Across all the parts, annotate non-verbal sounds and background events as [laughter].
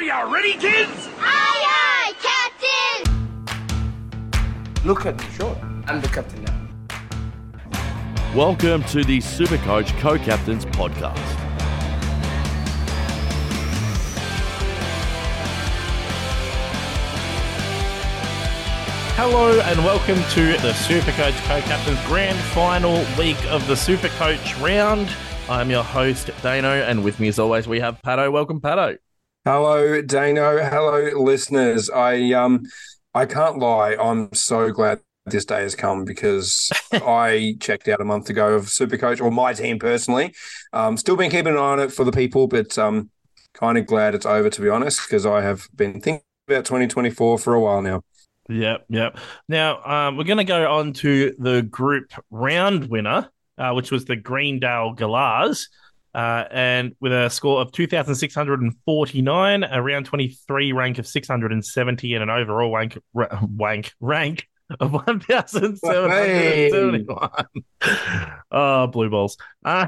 Are you ready, kids? Aye, aye, Captain! Look at me, sure. I'm the captain now. Welcome to the Supercoach Co-Captains Podcast. Hello and welcome to the Supercoach Co-Captains Grand Final week of the Supercoach round. I'm your host Dano, and with me as always we have Patto. Welcome, Patto. Hello, Dano. Hello, listeners. I um, I can't lie. I'm so glad this day has come because [laughs] I checked out a month ago of Supercoach, or my team personally. Um, still been keeping an eye on it for the people, but um, kind of glad it's over to be honest, because I have been thinking about 2024 for a while now. Yep, yep. Now um, we're going to go on to the group round winner, uh, which was the Greendale Galahs. Uh, and with a score of 2,649, a round 23 rank of 670, and an overall wank, ra- wank rank of 1,771. oh, blue balls. Uh,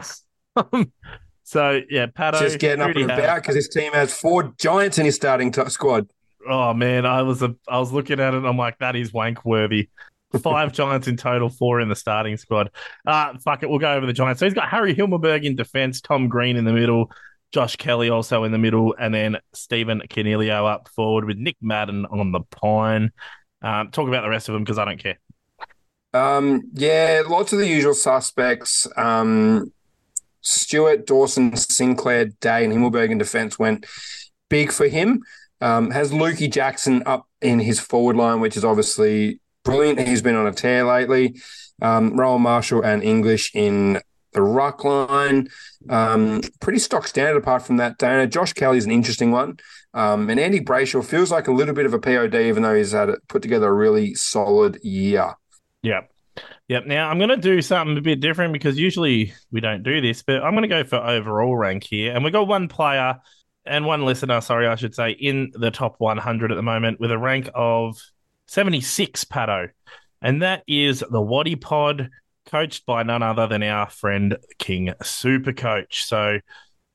so, yeah, Patto. Just getting up and about because his team has four giants in his starting t- squad. Oh man, I was a, I was looking at it. and I'm like, that is wank worthy. Five [laughs] Giants in total, four in the starting squad. Uh fuck it, we'll go over the Giants. So he's got Harry Himmelberg in defense, Tom Green in the middle, Josh Kelly also in the middle, and then Stephen Coniglio up forward with Nick Madden on the pine. Um, talk about the rest of them because I don't care. Um, yeah, lots of the usual suspects. Um, Stewart, Dawson, Sinclair, Day, and Himmelberg in defense went big for him. Um, has Lukey Jackson up in his forward line, which is obviously brilliant. He's been on a tear lately. Um, Marshall and English in the ruck line. Um, pretty stock standard apart from that, Dana. Josh Kelly's an interesting one. Um, and Andy Brayshaw feels like a little bit of a POD, even though he's had put together a really solid year. Yep. Yep. Now I'm going to do something a bit different because usually we don't do this, but I'm going to go for overall rank here. And we've got one player and one listener, sorry, I should say, in the top 100 at the moment with a rank of 76, Patto. And that is the Waddy Pod, coached by none other than our friend King Super Coach. So,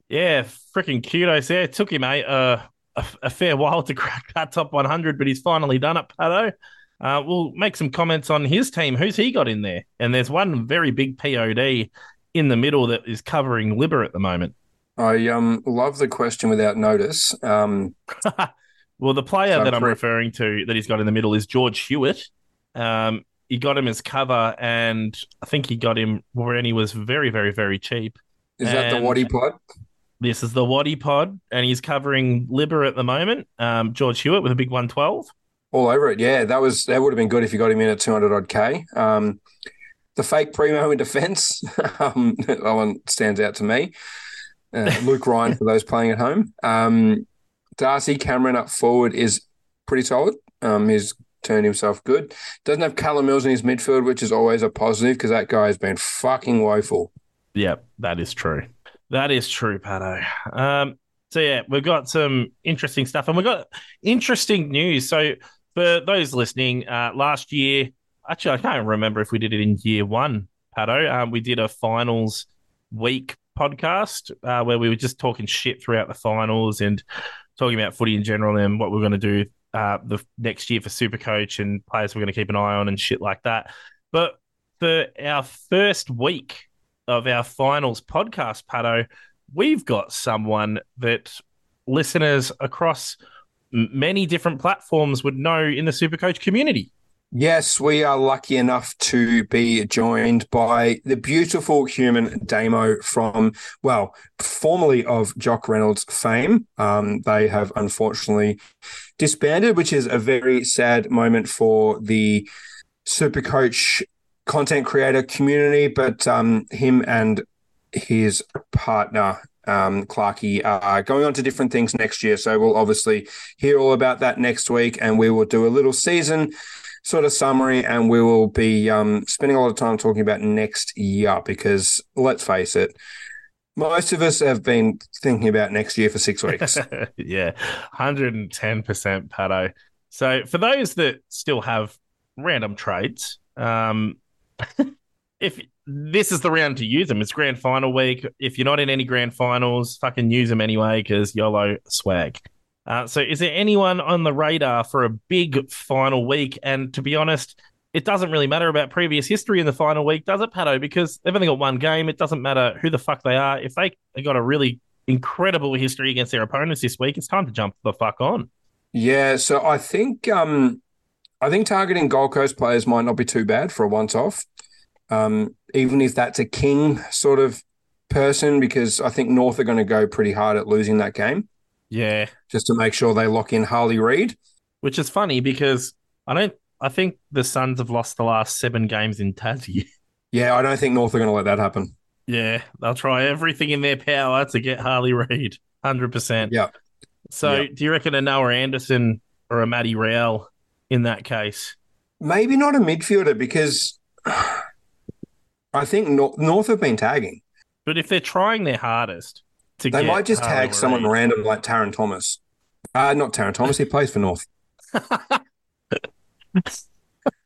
yeah, freaking kudos there. It took him a, uh, a, a fair while to [laughs] crack that top 100, but he's finally done it, Patto. Uh, we'll make some comments on his team. Who's he got in there? And there's one very big POD in the middle that is covering Libba at the moment. I um love the question without notice. Um, [laughs] well, the player So that I'm referring to that he's got in the middle is George Hewett. Um, he got him as cover, and I think he got him when he was very, very, very cheap. is that the And- Waddy pod? This is the Waddy Pod, and he's covering Libra at the moment. Um, George Hewett with a big 112. All over it. Yeah, that was that would have been good if you got him in at two hundred odd k. Um, the fake primo in defence, [laughs] um, that one stands out to me. Uh, Luke Ryan for those playing at home. Um, Darcy Cameron up forward is pretty solid. Um, he's turned himself good. Doesn't have Callum Mills in his midfield, which is always a positive because that guy has been fucking woeful. Yep, that is true. That is true, Patto. Um, so yeah, we've got some interesting stuff, and we've got interesting news. So for those listening, uh, last year, actually, I can't remember if we did it in year one, Patto. Um, we did a finals week podcast uh, where we were just talking shit throughout the finals and talking about footy in general and what we're going to do uh, the next year for Supercoach and players we're going to keep an eye on and shit like that. But for our first week of our finals podcast, Patto, we've got someone that listeners across many different platforms would know in the Supercoach community. Yes, we are lucky enough to be joined by the beautiful human Damo from, well, formerly of Jock Reynolds fame. Um, they have unfortunately disbanded, which is a very sad moment for the Supercoach content creator community. But um, him and his partner, um, Clarkey, are going on to different things next year. So we'll obviously hear all about that next week, and we will do a little season sort of summary, and we will be um, spending a lot of time talking about next year because let's face it, most of us have been thinking about next year for six weeks. [laughs] yeah, 110% Patto. So for those that still have random trades, um, [laughs] if this is the round to use them, it's grand final week. If you're not in any grand finals, fucking use them anyway because YOLO swag. Uh, so, is there anyone on the radar for a big final week? And to be honest, it doesn't really matter about previous history in the final week, does it, Patto? Because they've only got one game. It doesn't matter who the fuck they are. If they got a really incredible history against their opponents this week, it's time to jump the fuck on. Yeah, so I think um, I think targeting Gold Coast players might not be too bad for a once off, um, even if that's a king sort of person, because I think North are going to go pretty hard at losing that game Yeah, just to make sure they lock in Harley Reid. which is funny because I don't. I think the Suns have lost the last seven games in Tassie. [laughs] Yeah, I don't think North are going to let that happen. Yeah, they'll try everything in their power to get Harley Reid, hundred percent. Yeah. So, Yeah. do you reckon a Noah Anderson or a Matty Rowell in that case? Maybe not a midfielder because [sighs] I think North have been tagging. But if they're trying their hardest to They might just tag someone random like Tarryn Thomas. Uh, not Tarryn Thomas. He plays for North. [laughs]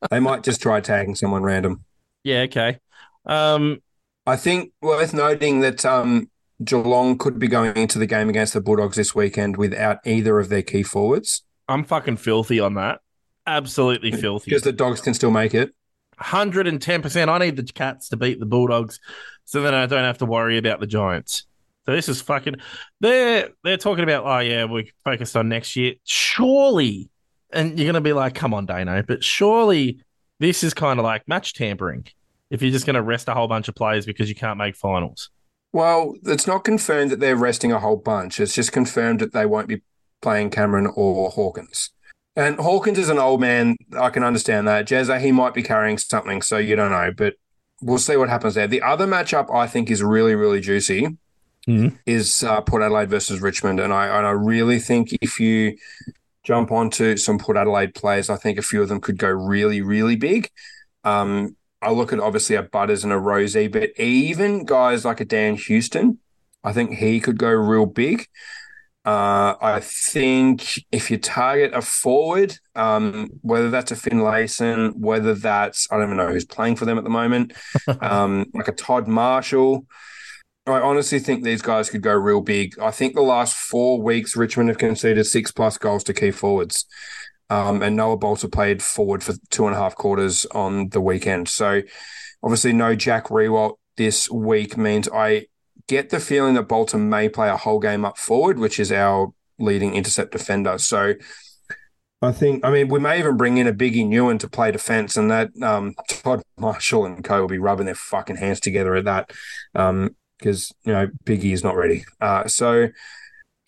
They might just try tagging someone random. Yeah, okay. Um, I think worth noting that um, Geelong could be going into the game against the Bulldogs this weekend without either of their key forwards I'm fucking filthy on that. Absolutely [laughs] filthy. because the Dogs can still make it. 110%. I need the Cats to beat the Bulldogs so then I don't have to worry about the Giants. This is fucking they're they're talking about oh yeah, we're focused on next year. Surely and you're gonna be like, come on, Dano, but surely this is kind of like match tampering. If you're just gonna rest a whole bunch of players because you can't make finals. Well, it's not confirmed that they're resting a whole bunch. It's just confirmed that they won't be playing Cameron or Hawkins. And Hawkins is an old man. I can understand that. Jezza, he might be carrying something, so you don't know. But we'll see what happens there. The other matchup I think is really, really juicy Mhm. is uh, Port Adelaide versus Richmond. And I, and I really think if you jump onto some Port Adelaide players, I think a few of them could go really, really big. Um, I look at obviously a Butters and a Rosie, but even guys like a Dan Houston, I think he could go real big. Uh, I think if you target a forward, um, whether that's a Finlayson, whether that's I don't even know who's playing for them at the moment, [laughs] um, like a Todd Marshall, I honestly think these guys could go real big. I think the last four weeks, Richmond have conceded six plus goals to key forwards. Um, and Noah Balta played forward for two and a half quarters on the weekend. So obviously, no Jack Riewoldt this week means I get the feeling that Balta may play a whole game up forward, which is our leading intercept defender. So I think, I mean, we may even bring in a Biggie Nyuon to play defense, and that um, Todd Marshall and co will be rubbing their fucking hands together at that because, you know, Biggie is not ready. Uh, so,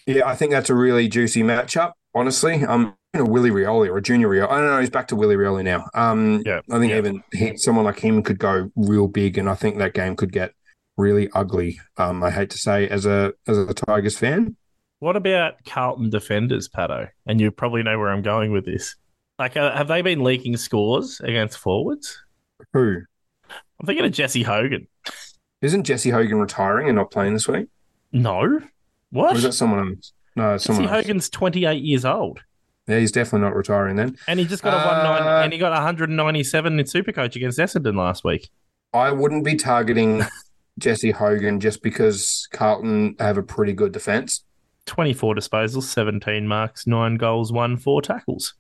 yeah, I think that's a really juicy matchup, honestly. Um, you know, Willie Rioli or a Junior Rioli. I don't know. He's back to Willie Rioli now. Um, Yeah, I think yeah. even he, someone like him could go real big, and I think that game could get really ugly. Um, I hate to say, as a as a Tigers fan, What about Carlton defenders, Patto? And you probably know where I'm going with this. Like, uh, have they been leaking scores against forwards? who I'm thinking of Jesse Hogan. Isn't Jesse Hogan retiring and not playing this week? No, Or what? is that someone else? No, Jesse someone else. Hogan's 28 years old, Yeah, he's definitely not retiring then. and he just got a Uh, and he got 197 in Supercoach against Essendon last week. I wouldn't be targeting [laughs] Jesse Hogan just because Carlton have a pretty good defense. 24 disposals, 17 marks, nine goals, one four tackles.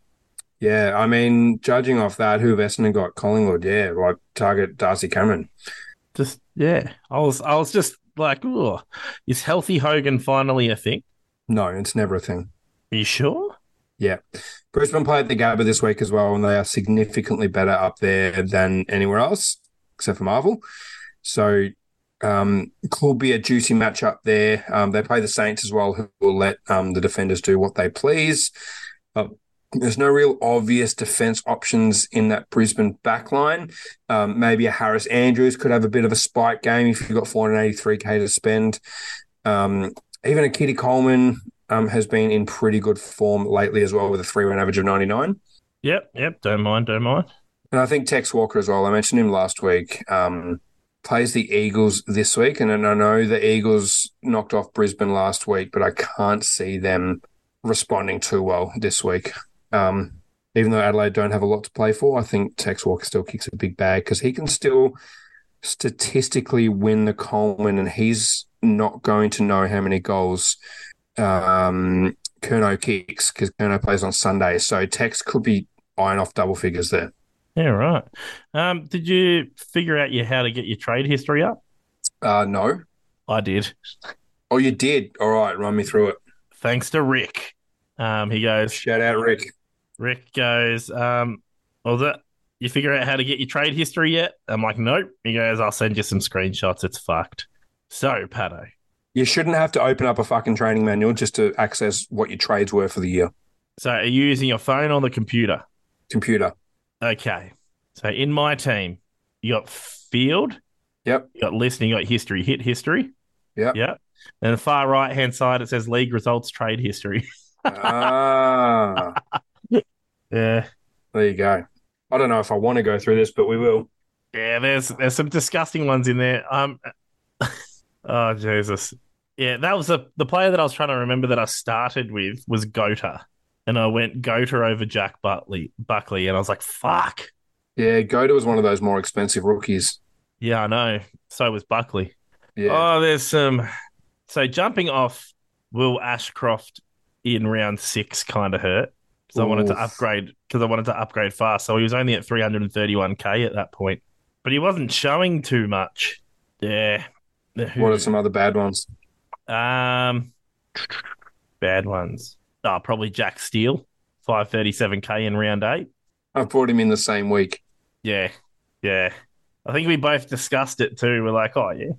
Yeah, I mean, judging off that, who have Essendon got? Collingwood, yeah, like target Darcy Cameron. Just yeah, I was I was just like, oh, is healthy Hogan finally a thing? No, it's never a thing. Are you sure? Yeah. Brisbane played the Gabba this week as well, and they are significantly better up there than anywhere else, except for Marvel. So, um, could be a juicy match up there. Um, they play the Saints as well, who will let um, the defenders do what they please. Uh, there's no real obvious defense options in that Brisbane backline. Um, maybe a Harris Andrews could have a bit of a spike game if you've got 483k to spend. Um, even a Kitty Coleman um, has been in pretty good form lately as well with a three run average of 99. Yep, yep. Don't mind, don't mind. And I think Tex Walker as well. I mentioned him last week. Um, plays the Eagles this week. And I know the Eagles knocked off Brisbane last week, but I can't see them responding too well this week. Um, even though Adelaide don't have a lot to play for, I think Tex Walker still kicks a big bag because he can still statistically win the Coleman and he's not going to know how many goals um, Kerno kicks because Kerno plays on Sunday. So Tex could be eyeing off double figures there. Yeah, right. Um, did you figure out your how to get your trade history up? Uh, no. I did. Oh, you did. All right, run me through it. Thanks to Rick. Um, he goes, Shout out, Rick. Rick goes, um, was it? You figure out how to get your trade history yet? I'm like, nope. He goes, I'll send you some screenshots. It's fucked. So, Patto, You shouldn't have to open up a fucking training manual just to access what your trades were for the year. so are you using your phone or the computer? Computer. Okay. So in my team, you got field, Yep. you got listening, you got history, hit history. Yep. Yep. And the far right hand side, it says league results, trade history. [laughs] ah, Yeah. there you go. I don't know if I want to go through this, but we will. Yeah, there's there's some disgusting ones in there. Um [laughs] Oh Jesus. Yeah, that was the the player that I was trying to remember that I started with was Gota. And I went Gota over Jack Buckley Buckley and I was like, fuck. Yeah, Goda was one of those more expensive rookies. Yeah, I know. So was Buckley. Yeah. Oh, there's some. So jumping off Will Ashcroft in round six kind of hurt because I wanted to upgrade because I wanted to upgrade fast. So he was only at 331k at that point, but he wasn't showing too much. Yeah. what are some other bad ones? um bad ones? Oh, probably Jack Steele, 537k in round eight. I brought him in the same week. Yeah, yeah. I think we both discussed it too. We're like, oh yeah,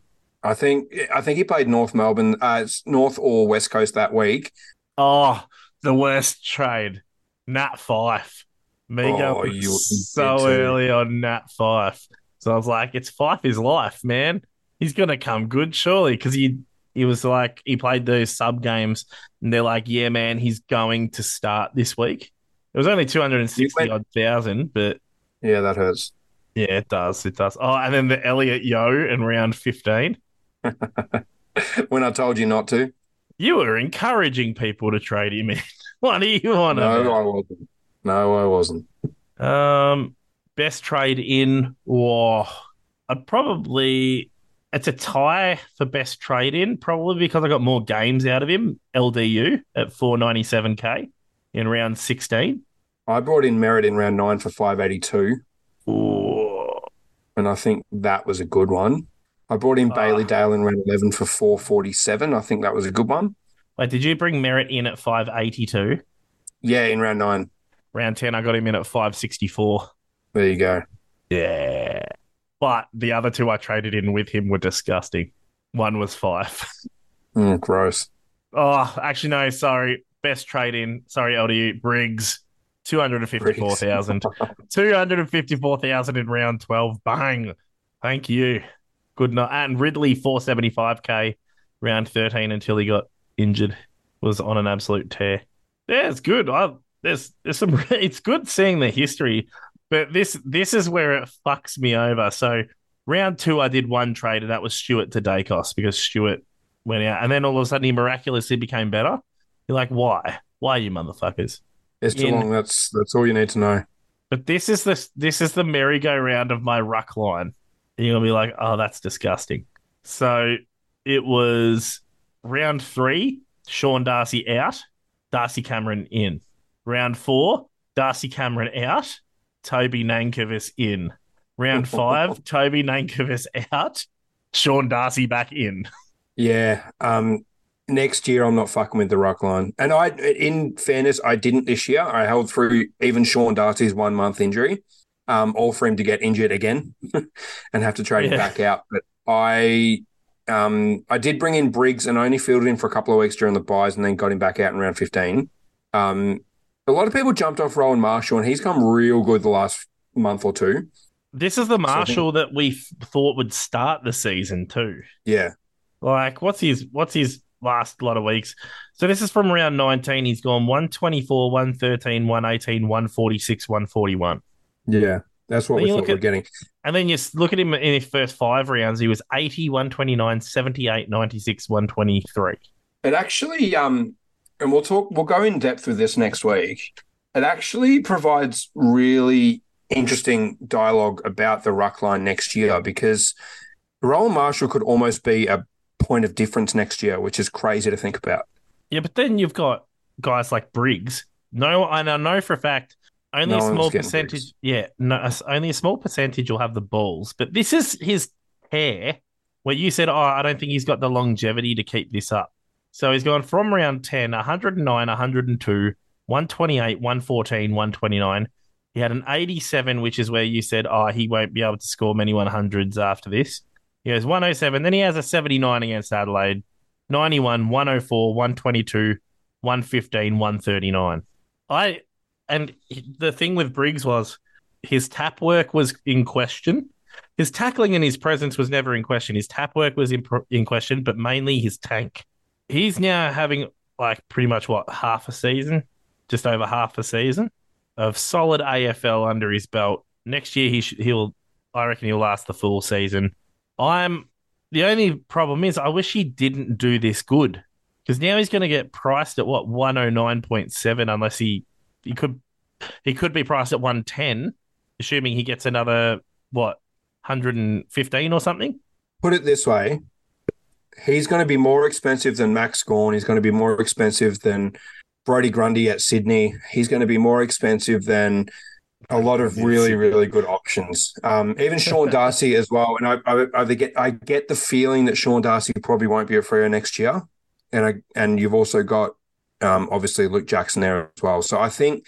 I think I think he played North Melbourne, uh, North or West Coast that week. Oh, the worst trade. Nat Fyfe. Me Oh, going so early on Nat Fyfe. So I was like, it's Fyfe is life, man. He's gonna come good, surely, because he he was like he played those sub games and they're like, Yeah, man, he's going to start this week. It was only two hundred and sixty odd thousand, but Yeah, that hurts. yeah, it does, it does. Oh, and then the Elliot Yeo in round fifteen. [laughs] when I told you not to. You were encouraging people to trade him in. [laughs] what do you want No, to I wasn't. No, I wasn't. Um, best trade in, or I'd probably it's a tie for best trade in, probably because I got more games out of him. LDU at four ninety seven k in round sixteen. I brought in Merrett in round nine for five eighty two, and I think that was a good one. I brought in Ah. Bailey Dale in round eleven for four forty seven. I think that was a good one. Wait, did you bring Merrett in at five eighty two? Yeah, in round nine. Round ten, I got him in at five sixty four. There you go. Yeah, but the other two I traded in with him were disgusting. One was five. [laughs] Mm, gross. Oh, actually, no. Sorry. Best trade in. Sorry, LDU. Briggs. 254,000. [laughs] 254,000 in round 12. Bang. Thank you. Good night. And Ridley, 475k, round 13 until he got injured. Was on an absolute tear. Yeah, it's good. I, there's, there's some, [laughs] it's good seeing the history, but this, this is where it fucks me over. So, round two, I did one trade, and that was Stewart to Daicos because Stewart went out, and then all of a sudden he miraculously became better. You're like, why? Why you motherfuckers? It's too In- long. That's that's all you need to know. But this is the this is the merry-go-round of my ruck line. And you're gonna be like, oh, that's disgusting. So it was round three, Sean Darcy out, Darcy Cameron in. Round four, Darcy Cameron out, Toby Nankervis in. Round [laughs] five, Toby Nankervis out, Sean Darcy back in. Yeah. Um. Next year, I'm not fucking with the ruck line. And I, in fairness, I didn't this year. I held through even Sean Darcy's one month injury, um, all for him to get injured again [laughs] and have to trade Yeah. him back out. But I, um, I did bring in Briggs and only fielded him for a couple of weeks during the buys and then got him back out in round 15. Um, a lot of people jumped off Rowan Marshall and he's come real good the last month or two. This is the Marshall that we f- thought would start the season too. Yeah. Like, what's his what's his last lot of weeks? So this is from round 19. He's gone 124, 113, 118, 146, 141. Yeah. That's what we thought we're getting. And then you look at him in his first five rounds. He was 80, 129, 78, 96, 123. It actually, um, and we'll talk, we'll go in depth with this next week. It actually provides really interesting dialogue about the ruck line next year because Rowan Marshall could almost be a point of difference next year, which is crazy to think about. Yeah, but then you've got guys like Briggs. No, and I know for a fact only No a small percentage. Briggs. Yeah, no, only a small percentage will have the balls. But this is his hair where you said, "Oh, I don't think he's got the longevity to keep this up." So he's gone from round 10, 109, 102, 128, 114, 129. He had an 87, which is where you said, oh, he won't be able to score many 100s after this. He has 107. Then he has a 79 against Adelaide, 91, 104, 122, 115, 139. I and the thing with Briggs was his tap work was in question. His tackling and his presence was never in question. His tap work was in, in question, but mainly his tank. He's now having like pretty much what half a season, just over half a season of solid AFL under his belt. Next year he sh- he'll I reckon he'll last the full season. I'm the only problem is I wish he didn't do this good because now he's going to get priced at what 109.7 unless he he could he could be priced at 110 assuming he gets another what 115 or something. Put it this way. He's going to be more expensive than Max Gawn. He's going to be more expensive than Brodie Grundy at Sydney. He's going to be more expensive than a lot of really, really good options. Um, even Sean [laughs] Darcy as well. And I, I, I get, I get the feeling that Sean Darcy probably won't be a Freo next year. And I, and you've also got um, obviously Luke Jackson there as well. So I think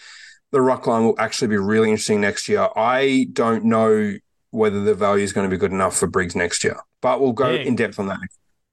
the ruck line will actually be really interesting next year. I don't know whether the value is going to be good enough for Briggs next year, but we'll go Yeah. in depth on that.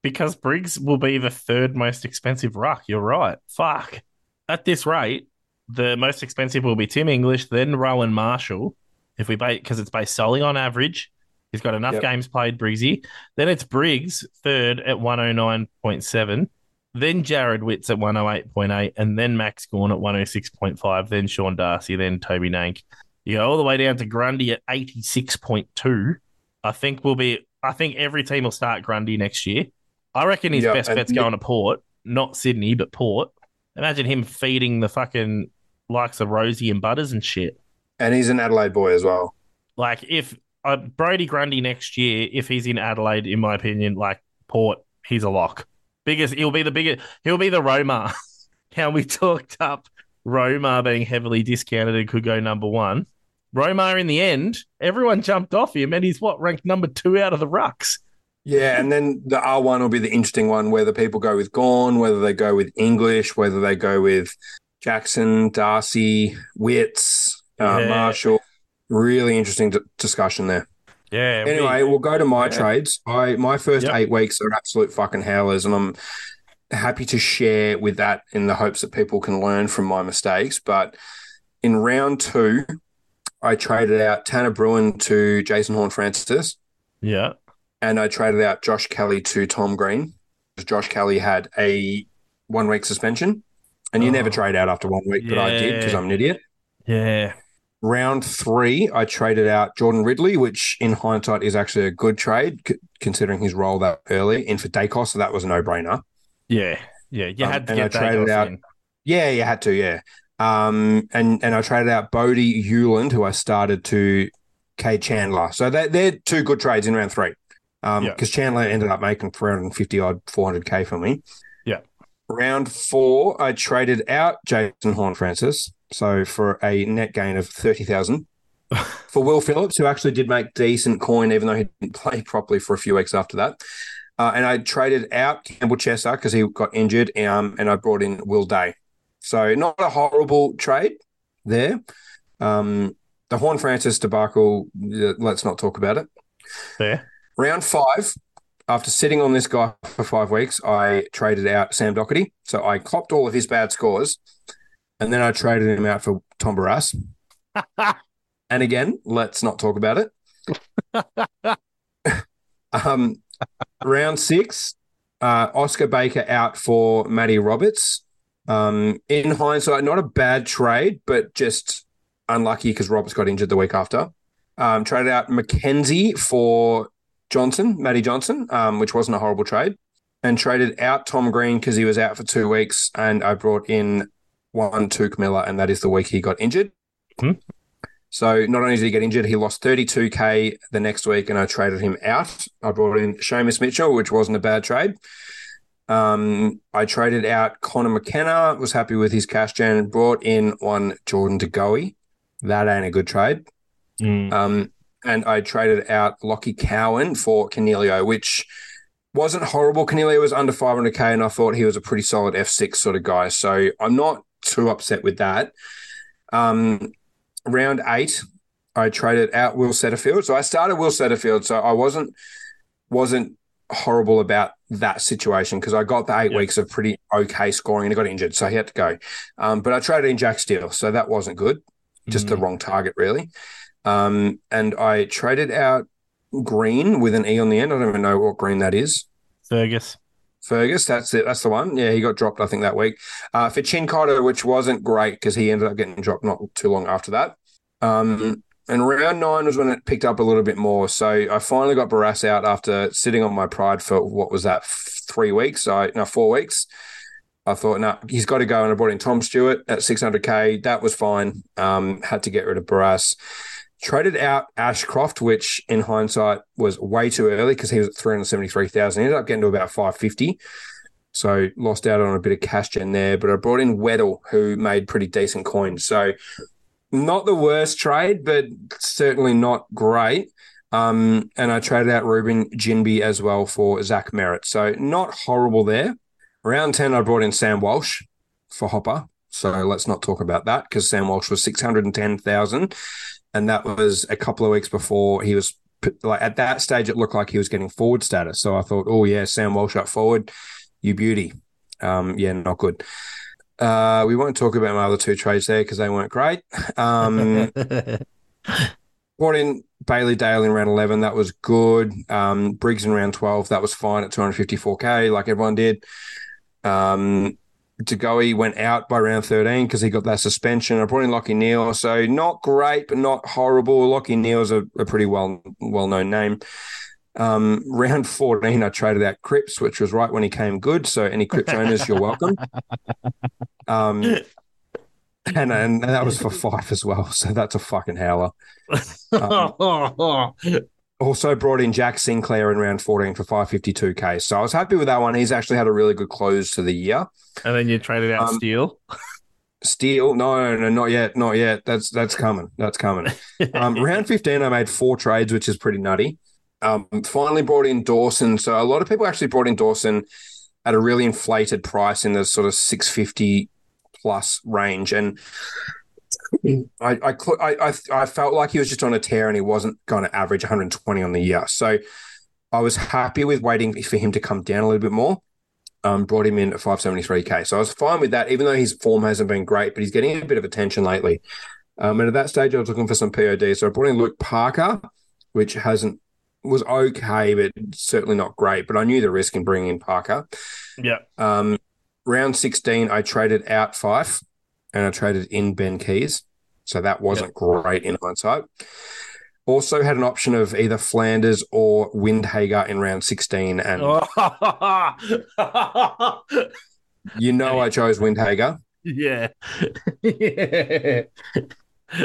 because Briggs will be the third most expensive ruck. You're right. Fuck. At this rate, the most expensive will be Tim English, then Rowan Marshall. If we base because it's based solely on average, he's got enough Yep. games played. Briggsy. Then it's Briggs third at 109.7. Then Jarrod Witts at 108.8, and then Max Gawn at 106.5. Then Sean Darcy, then Toby Nank. You go all the way down to Grundy at 86.2. I think we'll be. I think every team will start Grundy next year. I reckon his Yeah, best bet's going to Port, not Sydney, but Port. Imagine him feeding the fucking likes of Rosie and Butters and shit. And he's an Adelaide boy as well. Like if uh, Brodie Grundy next year, if he's in Adelaide, in my opinion, like Port, he's a lock. Biggest, he'll be the biggest. He'll be the Roma. [laughs] How we talked up Roma being heavily discounted and could go number one. Roma in the end, everyone jumped off him, and he's what ranked number two out of the rucks. Yeah, and then the R one will be the interesting one, whether people go with Gawn, whether they go with English, whether they go with Jackson, Darcy, Witts, uh, Yeah. Marshall. Really interesting d- discussion there. Yeah. Anyway, we'll go to my Yeah. trades. I my first Yep. eight weeks are absolute fucking howlers, and I'm happy to share with that in the hopes that people can learn from my mistakes. But in round two, I traded out Tanner Bruhn to Jason Horne-Francis, yeah. and I traded out Josh Kelly to Tom Green. Josh Kelly had a one week suspension, and you never Oh. trade out after one week, but I did because I'm an idiot. Yeah. Round three, I traded out Jordan Ridley, which in hindsight is actually a good trade c- considering his role that early. And for Daicos, so that was a no brainer. Yeah. Yeah. You Um, had to and I traded out- in. Yeah, you had to, yeah. Um, and and I traded out Bodhi Uwland, who I started to K Chandler. So they they're two good trades in round three. Um, Yeah. because Chandler ended up making 350 odd 400k for me. Yeah. Round four, I traded out Jason Horn Francis, so for a net gain of 30,000 [laughs] for Will Phillips, who actually did make decent coin, even though he didn't [laughs] play properly for a few weeks after that. Uh, and I traded out Campbell Chesser because he got injured, um, and I brought in Will Day. So not a horrible trade there. Um, the Horne-Francis debacle, uh, let's not talk about it. There. Round five, after sitting on this guy for five weeks, I traded out Sam Docherty. So I copped all of his bad scores, and then I traded him out for Tom Barrass. [laughs] and again, let's not talk about it. [laughs] um, round six, uh, Oscar Baker out for Matty Roberts. Um, in hindsight, not a bad trade, but just unlucky because Roberts got injured the week after. Um, traded out Mackenzie for Johnson, Matty Johnson, um, which wasn't a horrible trade, and traded out Tom Green because he was out for two weeks, and I brought in one Touk Miller, and that is the week he got injured. Hmm. So not only did he get injured, he lost 32k the next week, and I traded him out. I brought in Seamus Mitchell, which wasn't a bad trade. Um, I traded out Connor McKenna, was happy with his cash gen, brought in one Jordan DeGoey. That ain't a good trade. Mm. Um, and I traded out Lockie Cowan for Coniglio, which wasn't horrible. Coniglio was under 500k, and I thought he was a pretty solid F6 sort of guy. So I'm not too upset with that. Um, round eight, I traded out Will Setterfield. So I started Will Setterfield. So I wasn't wasn't horrible about that situation because I got the eight Yeah. weeks of pretty okay scoring and he got injured, so he had to go. Um, but I traded in Jack Steele, so that wasn't good. Just the wrong target, really. Um, and I traded out Green with an E on the end. I don't even know what Green that is. Fergus. Fergus, that's it. That's the one. Yeah, he got dropped, I think, that week. Uh, for Chin Cotter, which wasn't great because he ended up getting dropped not too long after that. Um, and round nine was when it picked up a little bit more. So I finally got Barrass out after sitting on my pride for what was that, three weeks? So, no, four weeks. I thought, no, he's got to go. And I brought in Tom Stewart at 600K. That was fine. Um, had to get rid of Barrass. Traded out Ashcroft, which in hindsight was way too early because he was at 373,000. Ended up getting to about 550. So lost out on a bit of cash gen there. But I brought in Weddle, who made pretty decent coins. So not the worst trade, but certainly not great. Um, and I traded out Reuben Ginbey as well for Zach Merrett. So not horrible there. Round 10, I brought in Sam Walsh for Hopper. So let's not talk about that because Sam Walsh was 610,000. And that was a couple of weeks before he was like at that stage, it looked like he was getting forward status. So I thought, oh, yeah, Sam Walsh up forward, you beauty. Um, yeah, not good. Uh, we won't talk about my other two trades there because they weren't great. Um, [laughs] brought in Bailey Dale in round 11. That was good. Um, Briggs in round 12. That was fine at 254K, like everyone did. Um, De Goey went out by round 13 because he got that suspension. I brought in Lockie Neale. So not great, but not horrible. Lockie Neale's a, a pretty well well known name. Um, round 14, I traded out Cripps, which was right when he came good. So any Cripps owners, you're welcome. [laughs] Um, and, and that was for five as well. So that's a fucking howler. [laughs] [laughs] Also brought in Jack Sinclair in round 14 for 552k. So I was happy with that one. He's actually had a really good close to the year. and then you traded out Um, Steele. Steele, no, no, no, not yet, not yet. That's that's coming. That's coming. Um, [laughs] round 15, I made four trades, which is pretty nutty. Um, finally brought in Dawson. So a lot of people actually brought in Dawson at a really inflated price in the sort of 650 plus range. And I, I, I, I, I felt like he was just on a tear and he wasn't going to average 120 on the year. So I was happy with waiting for him to come down a little bit more. Um, brought him in at 573k. So I was fine with that, even though his form hasn't been great, but he's getting a bit of attention lately. Um, and at that stage, I was looking for some POD. So I brought in Luke Parker, which hasn't was okay, but certainly not great. But I knew the risk in bringing in Parker. Yeah. Um, round 16, I traded out Fyfe and I traded in Ben Keays. So that wasn't great in hindsight. Also had an option of either Flanders or Windhager in round 16. And [laughs] you know I chose Windhager. yeah. yeah. [laughs]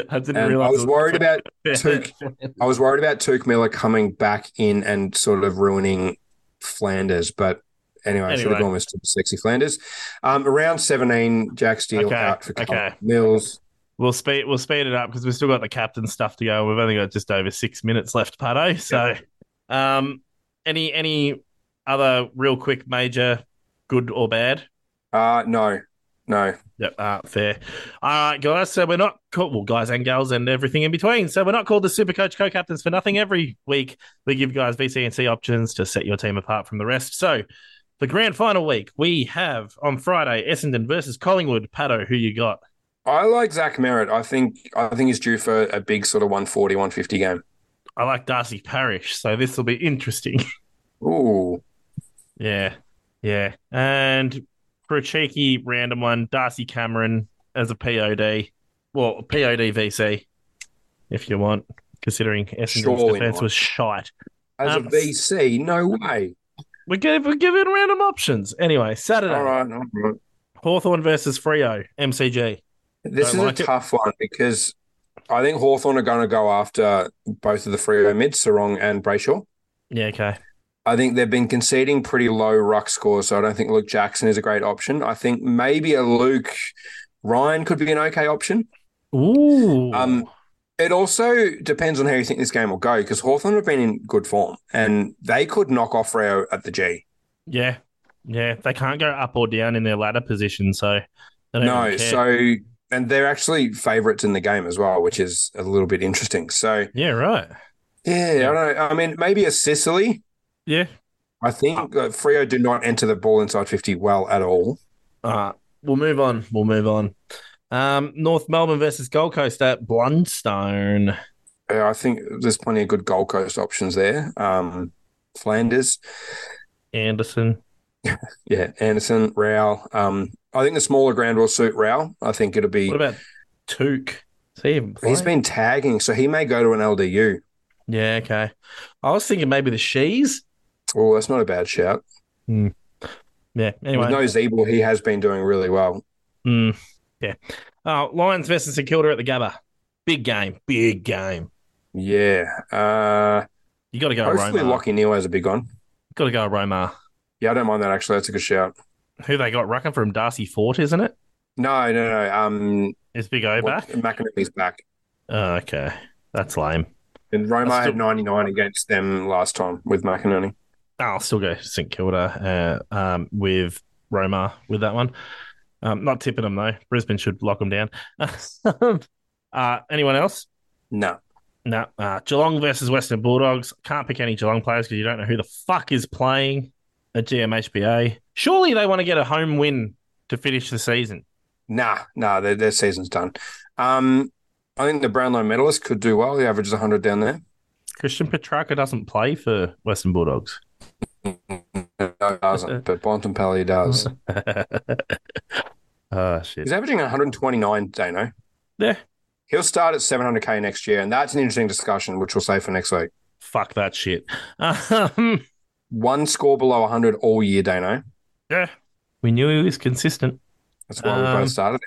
I didn't And realize I was worried about Touk. I was worried about Touk Miller coming back in and sort of ruining Flanders, but anyway, I should have Anyway. gone with Sexy Flanders. Um, around 17, Jack Steele Okay, out for Carl okay. Mills. We'll speed we'll speed it up because we've still got the captain stuff to go. We've only got just over six minutes left, Patto. So, um, any any other real quick major good or bad? Uh, no, no. Yep, uh, fair. All right, guys. So we're not called, well, guys and gals and everything in between. So we're not called the Super Coach co-captains for nothing. Every week we give you guys VC and C options to set your team apart from the rest. So the grand final week we have on Friday Essendon versus Collingwood. Patto, who you got? I like Zach Merrett. I think I think he's due for a big sort of 140, 150 game. I like Darcy Parish, so this will be interesting. [laughs] Ooh. yeah, yeah. And for a cheeky random one, Darcy Cameron as a POD, well, POD VC, if you want, considering Essendon's not. was shite. As Um, a VC, no way. We give we're giving random options. Anyway, Saturday, All right, all right. Hawthorn versus Freo, MCG. This Don't is like a it. tough one because I think Hawthorn are going to go after both of the Freo mids, Serong and Brayshaw. Yeah, okay. I think they've been conceding pretty low ruck scores, so I don't think Luke Jackson is a great option. I think maybe a Luke Ryan could be an okay option. Ooh. Um, it also depends on how you think this game will go because Hawthorn have been in good form and they could knock off Rio at the G. yeah. Yeah. They can't go up or down in their ladder position, so they don't No, really so and they're actually favourites in the game as well, which is a little bit interesting. So Yeah, right. yeah, I don't know. I mean, maybe a Sicily. Yeah. I think uh, Freo did not enter the ball inside fifty well at all. All right. We'll move on. We'll move on. Um, North Melbourne versus Gold Coast at Blundstone. Uh, I think there's plenty of good Gold Coast options there. Um, Flanders, Anderson. [laughs] yeah, Anderson, Rao. Um, I think the smaller ground will suit Rao. I think it'll be. What about Touk? See. He's been tagging, so he may go to an LDU. Yeah, okay. I was thinking maybe the Shees. Oh, that's not a bad shout. Yeah. Anyway. With no he has been doing really well. Mm, yeah. Oh, Lions versus St Kilda at the Gabba. Big game. Big game. Yeah. Uh, You got to go hopefully, Roma. Lockie Neale has a big one. Got to go Roma. Yeah, I don't mind that actually. That's a good shout. Who they got? Rucking from Darcy Fort, isn't it? No, no, no. Um, Is Big O back? McInerney's back. Oh, okay. That's lame. And Roma That's had 99 against them last time with McInerney. I'll still go St Kilda uh, um, with Roma with that one. Um, not tipping them though. Brisbane should lock them down. [laughs] uh, anyone else? No. No. Uh, Geelong versus Western Bulldogs. Can't pick any Geelong players because you don't know who the fuck is playing at GMHBA. Surely they want to get a home win to finish the season. Nah, nah, their, their season's done. Um, I think the Brownlow medalist could do well. He averages 100 down there. Christian Petracca doesn't play for Western Bulldogs. Doesn't, but Bontempelli does. oh [laughs] shit. He's averaging 129, Dano. Yeah. He'll start at 700k next year, and that's an interesting discussion, which we'll save for next week. Fuck that shit. Um, [laughs] One score below 100 all year, Dano. yeah. We knew he was consistent. That's why we Um, both started.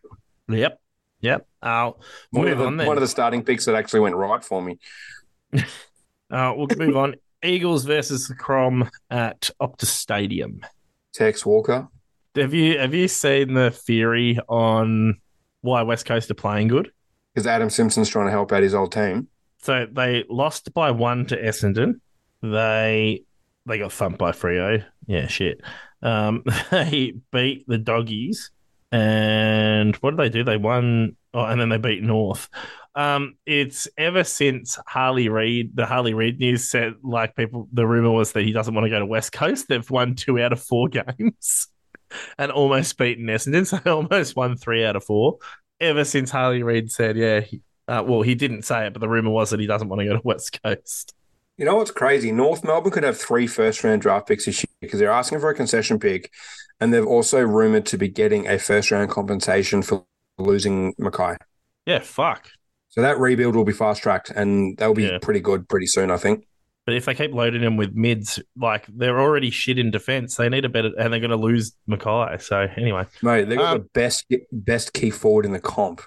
him. Yep. Yep. I'll One of, the, on then. one of the starting picks that actually went right for me. [laughs] Uh, we'll move on. Eagles versus the Crom at Optus Stadium. Tex Walker. Have you have you seen the theory on why West Coast are playing good? Because Adam Simpson's trying to help out his old team. So they lost by one to Essendon. They they got thumped by Freo. Yeah, shit. Um, [laughs] they beat the doggies, and what did they do? They won. Oh, and then they beat North. Um, it's ever since Harley Reid, the Harley Reid news said, like people, the rumor was that he doesn't want to go to West Coast. They've won two out of four [laughs] games and almost beaten Essendon. [laughs] So they almost won three out of four. Ever since Harley Reid said, yeah, he, uh, well, he didn't say it, but the rumor was that he doesn't want to go to [laughs] West Coast. You know what's crazy? North Melbourne could have three first round draft picks this year because they're asking for a concession pick, and they've also rumored to be getting a first round compensation for losing McKay. Yeah, fuck. So that rebuild will be fast tracked, and they'll be Yeah. pretty good pretty soon, I think. But if they keep loading him with mids, like they're already shit in defense, they need a better, and they're going to lose McKay. So anyway, Mate, they've got Um, the best best key forward in the comp.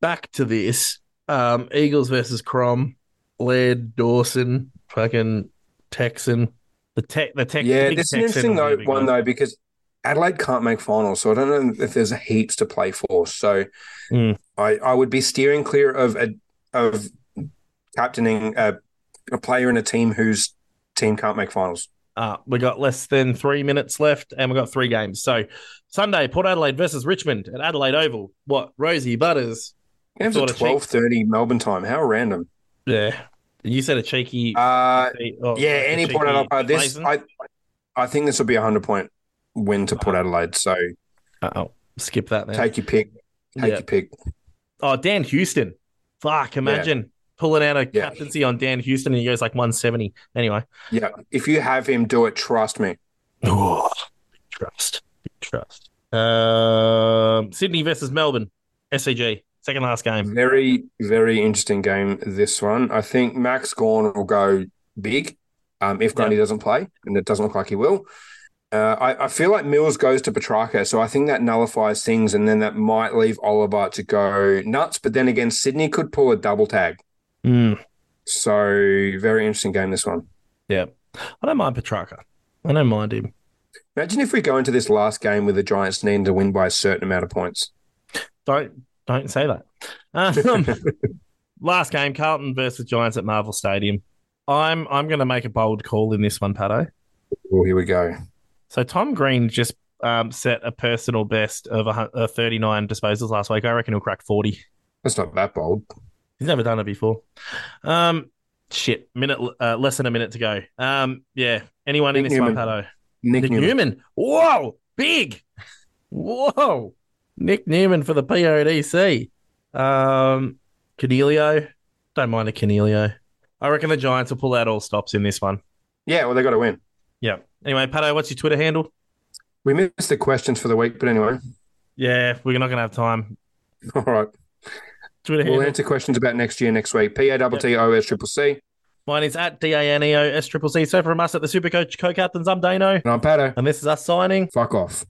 back to this: um, Eagles versus Crom, Laird, Dawson, fucking Texan. The tech, the tech. Yeah, big this is an interesting will be a though, big one though because Adelaide can't make finals, so I don't know if there's heaps to play for. So Mm. I, I would be steering clear of a, of captaining a, a player in a team whose team can't make finals. Uh, we got less than three minutes left, and we got three games. So Sunday, Port Adelaide versus Richmond at Adelaide Oval. What Rosie Butters? Games at twelve thirty Melbourne time. How random. Yeah, you said a cheeky. Uh, oh, yeah, any Port Adelaide. This I I think this will be a hundred point win to Port Adelaide. So Uh-oh. Skip that then. take your pick. Take Yeah. your pick. Oh, Dan Houston. Fuck, imagine pulling out a Yeah. captaincy on Dan Houston and he goes like 170. Anyway. Yeah, if you have him, do it. Trust me. Oh, trust. Trust. Um, Sydney versus Melbourne. SCG. Second last game. Very, very interesting game. This one, I think Max Gawn will go big um, if Grundy doesn't play, and it doesn't look like he will. Uh, I, I feel like Mills goes to Petracca, so I think that nullifies things, and then that might leave Oliver to go nuts. But then again, Sydney could pull a double tag. Mm, So very interesting game. This one. yeah. I don't mind Petracca. I don't mind him. Imagine if we go into this last game with the Giants needing to win by a certain amount of points. Don't don't say that. Um, [laughs] last game, Carlton versus Giants at Marvel Stadium. I'm I'm going to make a bold call in this one, Patto. Oh, here we go. So Tom Green just um, set a personal best of a, hun- uh, 39 disposals last week. I reckon he'll crack 40. That's not that bold. He's never done it before. Um, shit, minute uh, less than a minute to go. Um, yeah. Anyone in Nick this one. Patto? Nick, Nick Newman. Newman. Whoa, big. Whoa, Nick Newman for the PODC. Um, Coniglio. Don't mind a Coniglio. I reckon the Giants will pull out all stops in this one. Yeah, well, they got to win. Yeah. Anyway, Patto, what's your Twitter handle? We missed the questions for the week, but anyway. Yeah, we're not going to have time. [laughs] All right. Twitter We'll handle. answer questions about next year next week. P A T T O S Triple C. Mine is at D A N E O S Triple C. So from us at the Supercoach Co Captains, I'm Daneo, And I'm Patto. and this is us signing. Fuck off.